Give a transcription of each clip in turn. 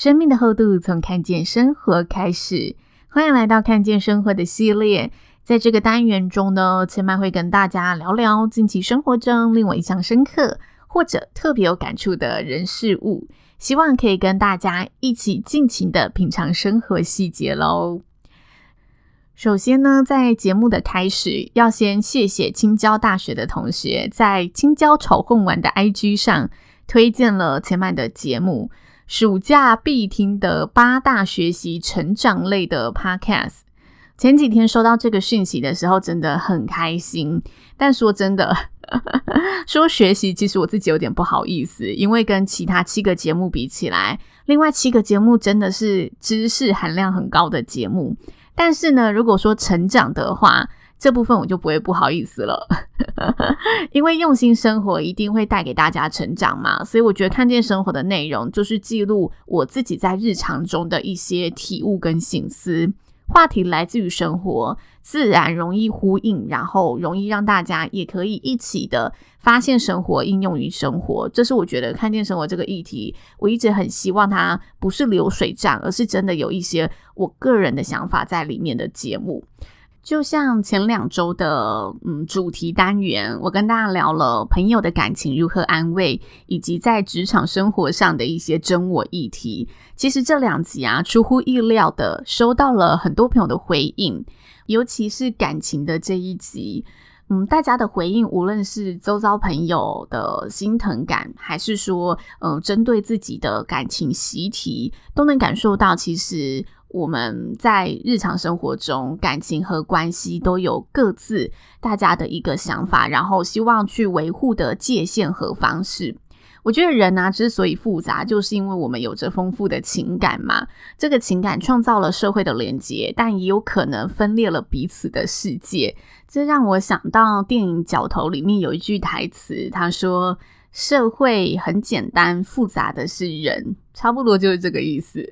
生命的厚度从看见生活开始，欢迎来到看见生活的系列。在这个单元中呢，千嫚会跟大家聊聊近期生活中令我印象深刻或者特别有感触的人事物，希望可以跟大家一起尽情的品尝生活细节喽。首先呢，在节目的开始，要先谢谢青椒大学的同学在青椒炒贡丸的 IG 上推荐了千曼的节目。暑假必听的八大学习成长类的 podcast，前几天收到这个讯息的时候，真的很开心。但说真的，说学习，其实我自己有点不好意思，因为跟其他七个节目比起来，另外七个节目真的是知识含量很高的节目。但是呢，如果说成长的话，这部分我就不会不好意思了，因为用心生活一定会带给大家成长嘛，所以我觉得看见生活的内容就是记录我自己在日常中的一些体悟跟心思。话题来自于生活，自然容易呼应，然后容易让大家也可以一起的发现生活，应用于生活。这是我觉得看见生活这个议题，我一直很希望它不是流水账，而是真的有一些我个人的想法在里面的节目。就像前两周的嗯主题单元，我跟大家聊了朋友的感情如何安慰，以及在职场生活上的一些真我议题。其实这两集啊，出乎意料的收到了很多朋友的回应，尤其是感情的这一集，嗯，大家的回应无论是周遭朋友的心疼感，还是说嗯针对自己的感情习题，都能感受到其实。我们在日常生活中，感情和关系都有各自大家的一个想法，然后希望去维护的界限和方式。我觉得人啊，之所以复杂，就是因为我们有着丰富的情感嘛。这个情感创造了社会的连结，但也有可能分裂了彼此的世界。这让我想到电影《角头》里面有一句台词，他说：“社会很简单，复杂的是人。”差不多就是这个意思。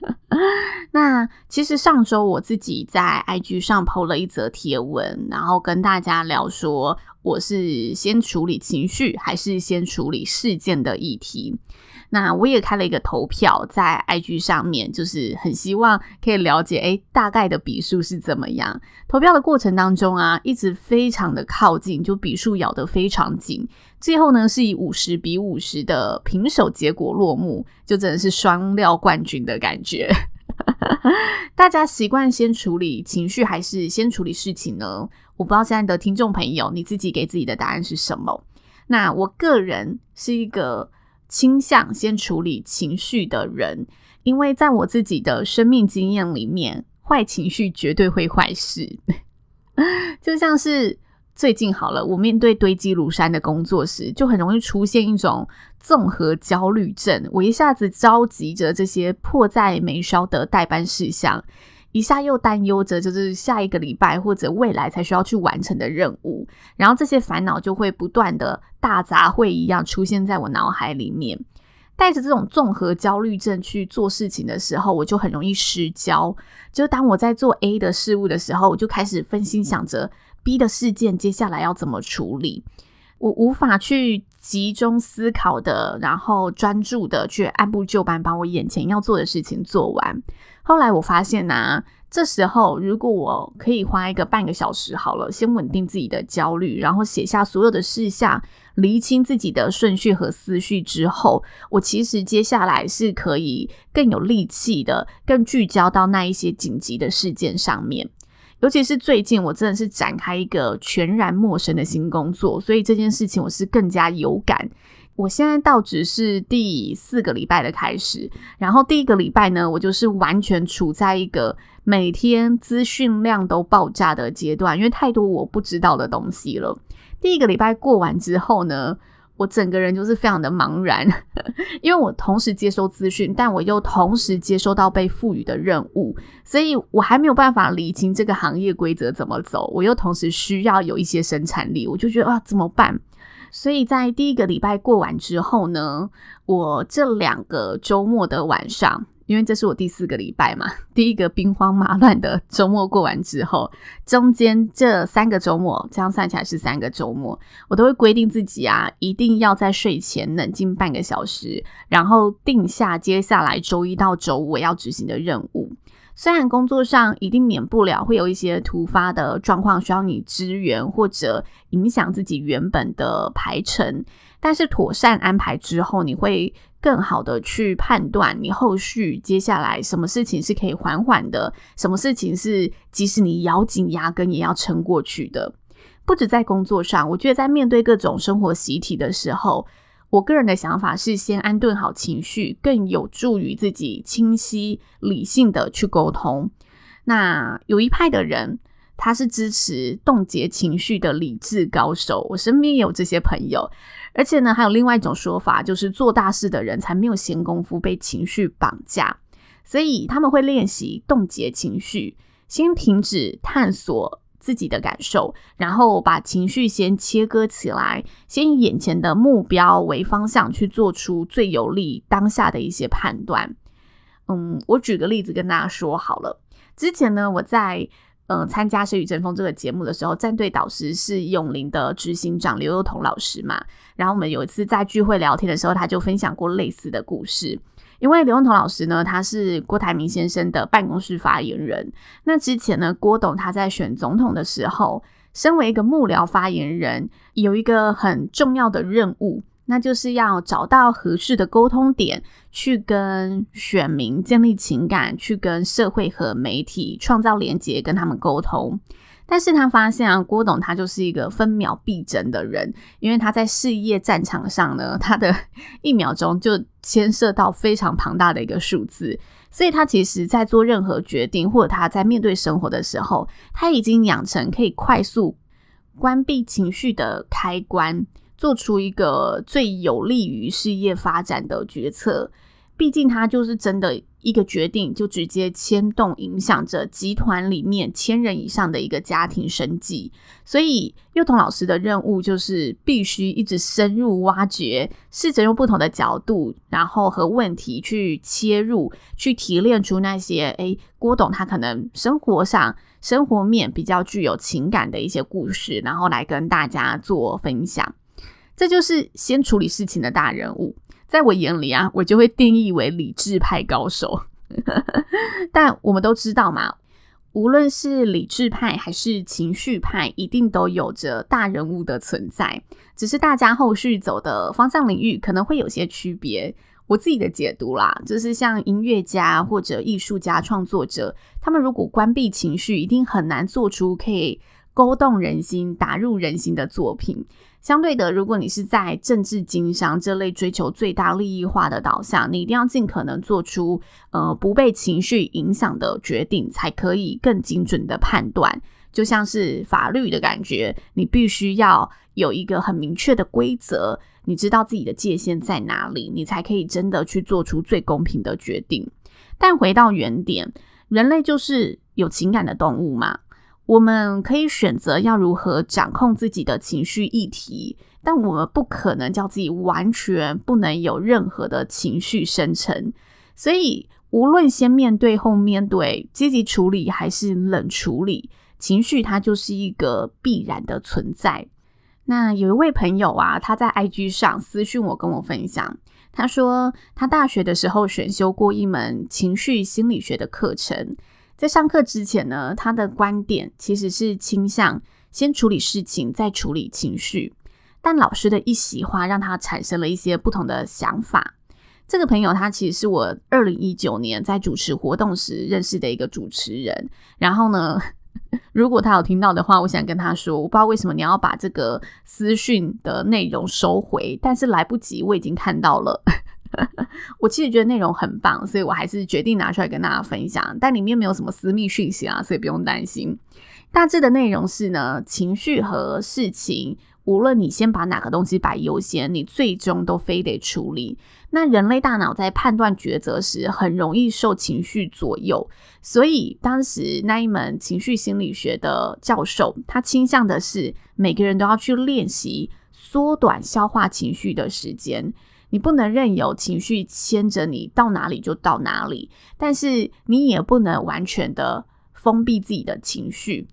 那其实上周我自己在 IG 上 po 了一则贴文，然后跟大家聊说，我是先处理情绪还是先处理事件的议题。那我也开了一个投票在 IG 上面，就是很希望可以了解，诶，大概的比数是怎么样。投票的过程当中啊，一直非常的靠近，就比数咬得非常紧。最后呢，是以五十比五十的平手结果落幕，就真的是双料冠军的感觉。大家习惯先处理情绪还是先处理事情呢？我不知道现在的听众朋友，你自己给自己的答案是什么？那我个人是一个倾向先处理情绪的人，因为在我自己的生命经验里面，坏情绪绝对会坏事，就像是。最近好了，我面对堆积如山的工作时，就很容易出现一种综合焦虑症。我一下子着急着这些迫在眉梢的待办事项，一下又担忧着就是下一个礼拜或者未来才需要去完成的任务，然后这些烦恼就会不断的大杂烩一样出现在我脑海里面。带着这种综合焦虑症去做事情的时候，我就很容易失焦。就当我在做 A 的事物的时候，我就开始分心想着。B 的事件接下来要怎么处理？我无法去集中思考的，然后专注的去按部就班把我眼前要做的事情做完。后来我发现呢、这时候如果我可以花一个半个小时好了，先稳定自己的焦虑，然后写下所有的事项，厘清自己的顺序和思绪之后，我其实接下来是可以更有力气的，更聚焦到那一些紧急的事件上面。尤其是最近，我真的是展开一个全然陌生的新工作，所以这件事情我是更加有感。我现在到只是第四个礼拜的开始，然后第一个礼拜呢，我就是完全处在一个每天资讯量都爆炸的阶段，因为太多我不知道的东西了。第一个礼拜过完之后呢，我整个人就是非常的茫然，因为我同时接收资讯，但我又同时接收到被赋予的任务，所以我还没有办法理清这个行业规则怎么走。我又同时需要有一些生产力，我就觉得啊，怎么办？所以在第一个礼拜过完之后呢，我这两个周末的晚上。因为这是我第四个礼拜嘛，第一个兵荒马乱的周末过完之后，中间这三个周末，这样算起来是三个周末，我都会规定自己啊，一定要在睡前冷静半个小时，然后定下接下来周一到周五我要执行的任务。虽然工作上一定免不了会有一些突发的状况需要你支援，或者影响自己原本的排程，但是妥善安排之后，你会更好的去判断你后续接下来什么事情是可以缓缓的，什么事情是即使你咬紧牙根也要撑过去的。不止在工作上，我觉得在面对各种生活习题的时候，我个人的想法是先安顿好情绪，更有助于自己清晰理性的去沟通。那有一派的人，他是支持冻结情绪的理智高手，我身边也有这些朋友。而且呢，还有另外一种说法，就是做大事的人才没有闲工夫被情绪绑架，所以他们会练习冻结情绪，先停止探索自己的感受，然后把情绪先切割起来，先以眼前的目标为方向去做出最有利当下的一些判断。嗯，我举个例子跟大家说好了，之前呢，我在。嗯，参加《谁与争锋》这个节目的时候，战队导师是永林的执行长刘幼彤老师嘛。然后我们有一次在聚会聊天的时候，他就分享过类似的故事。因为刘幼彤老师呢，他是郭台铭先生的办公室发言人。那之前呢，郭董他在选总统的时候，身为一个幕僚发言人，有一个很重要的任务。那就是要找到合适的沟通点，去跟选民建立情感，去跟社会和媒体创造连接，跟他们沟通。但是他发现啊，郭董他就是一个分秒必争的人，因为他在事业战场上呢，他的 一秒钟就牵涉到非常庞大的一个数字，所以他其实在做任何决定，或者他在面对生活的时候，他已经养成可以快速关闭情绪的开关。做出一个最有利于事业发展的决策，毕竟他就是真的一个决定，就直接牵动影响着集团里面千人以上的一个家庭生计。所以，幼童老师的任务就是必须一直深入挖掘，试着用不同的角度，然后和问题去切入，去提炼出那些诶，郭董他可能生活上生活面比较具有情感的一些故事，然后来跟大家做分享。这就是先处理事情的大人物，在我眼里啊，我就会定义为理智派高手。但我们都知道嘛，无论是理智派还是情绪派，一定都有着大人物的存在，只是大家后续走的方向领域可能会有些区别。我自己的解读啦，就是像音乐家或者艺术家、创作者，他们如果关闭情绪，一定很难做出可以勾动人心、打入人心的作品。相对的，如果你是在政治经商这类追求最大利益化的导向，你一定要尽可能做出呃不被情绪影响的决定，才可以更精准的判断。就像是法律的感觉，你必须要有一个很明确的规则，你知道自己的界限在哪里，你才可以真的去做出最公平的决定。但回到原点，人类就是有情感的动物嘛。我们可以选择要如何掌控自己的情绪议题，但我们不可能叫自己完全不能有任何的情绪生成。所以，无论先面对后面对，积极处理还是冷处理，情绪它就是一个必然的存在。那有一位朋友啊，他在 IG 上私讯我，跟我分享，他说他大学的时候选修过一门情绪心理学的课程。在上课之前呢，他的观点其实是倾向先处理事情，再处理情绪。但老师的一席话让他产生了一些不同的想法。这个朋友他其实是我二零一九年在主持活动时认识的一个主持人。然后呢，如果他有听到的话，我想跟他说，我不知道为什么你要把这个私讯的内容收回，但是来不及，我已经看到了。我其实觉得内容很棒，所以我还是决定拿出来跟大家分享。但里面没有什么私密讯息啊，所以不用担心。大致的内容是呢，情绪和事情，无论你先把哪个东西摆优先，你最终都非得处理。那人类大脑在判断抉择时，很容易受情绪左右，所以当时那一门情绪心理学的教授，他倾向的是每个人都要去练习缩短消化情绪的时间。你不能任由情绪牵着你到哪里就到哪里，但是你也不能完全的封闭自己的情绪。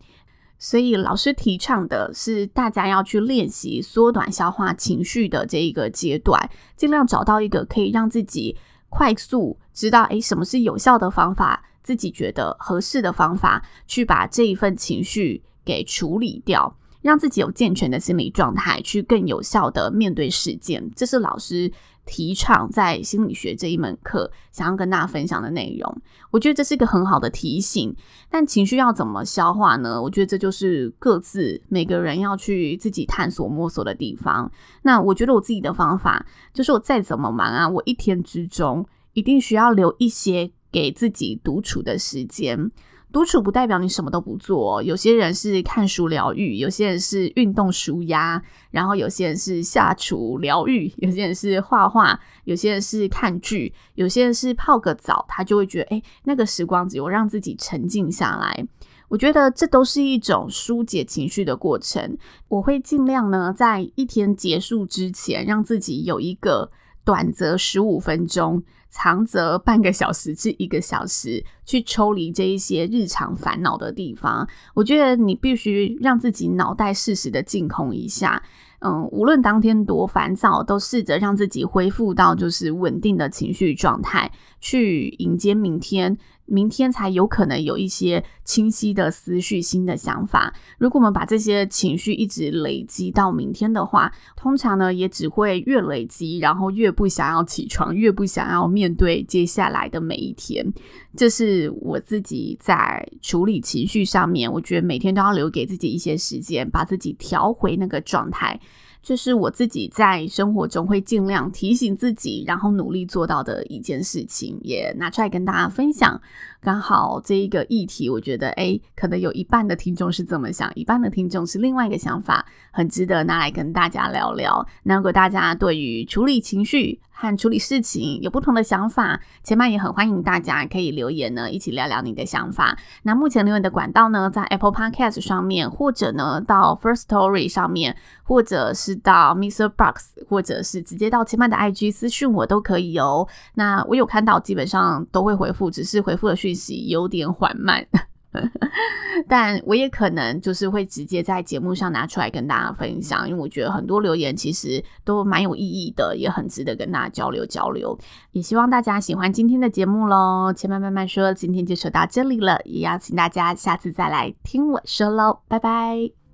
所以老师提倡的是，大家要去练习缩短消化情绪的这一个阶段，尽量找到一个可以让自己快速知道，诶，什么是有效的方法，自己觉得合适的方法，去把这一份情绪给处理掉，让自己有健全的心理状态，去更有效的面对事件。这是老师。提倡在心理学这一门课，想要跟大家分享的内容，我觉得这是一个很好的提醒。但情绪要怎么消化呢？我觉得这就是各自每个人要去自己探索摸索的地方。那我觉得我自己的方法，就是我再怎么忙啊，我一天之中一定需要留一些给自己独处的时间。独处不代表你什么都不做，有些人是看书疗愈，有些人是运动舒压，然后有些人是下厨疗愈，有些人是画画，有些人是看剧，有些人是泡个澡，他就会觉得，诶，那个时光只有让自己沉静下来。我觉得这都是一种疏解情绪的过程。我会尽量呢，在一天结束之前，让自己有一个短则十五分钟。长则半个小时至一个小时，去抽离这一些日常烦恼的地方。我觉得你必须让自己脑袋适时的净空一下。嗯，无论当天多烦躁，都试着让自己恢复到就是稳定的情绪状态，去迎接明天。明天才有可能有一些清晰的思绪、新的想法。如果我们把这些情绪一直累积到明天的话，通常呢也只会越累积，然后越不想要起床，越不想要面对接下来的每一天。这是我自己在处理情绪上面，我觉得每天都要留给自己一些时间，把自己调回那个状态。这是我自己在生活中会尽量提醒自己，然后努力做到的一件事情，也拿出来跟大家分享。刚好这一个议题，我觉得诶，可能有一半的听众是这么想，一半的听众是另外一个想法，很值得拿来跟大家聊聊。那如果大家对于处理情绪和处理事情有不同的想法，千万也很欢迎大家可以留言呢，一起聊聊你的想法。那目前留言的管道呢，在 Apple Podcast 上面，或者呢到 First Story 上面，或者是到 Mr. Box，或者是直接到千曼的 IG 私讯我都可以哦。那我有看到，基本上都会回复，只是回复的讯息有点缓慢。但我也可能就是会直接在节目上拿出来跟大家分享，因为我觉得很多留言其实都蛮有意义的，也很值得跟大家交流交流。也希望大家喜欢今天的节目喽。千慢慢慢说，今天就说到这里了，也邀请大家下次再来听我说喽，拜拜。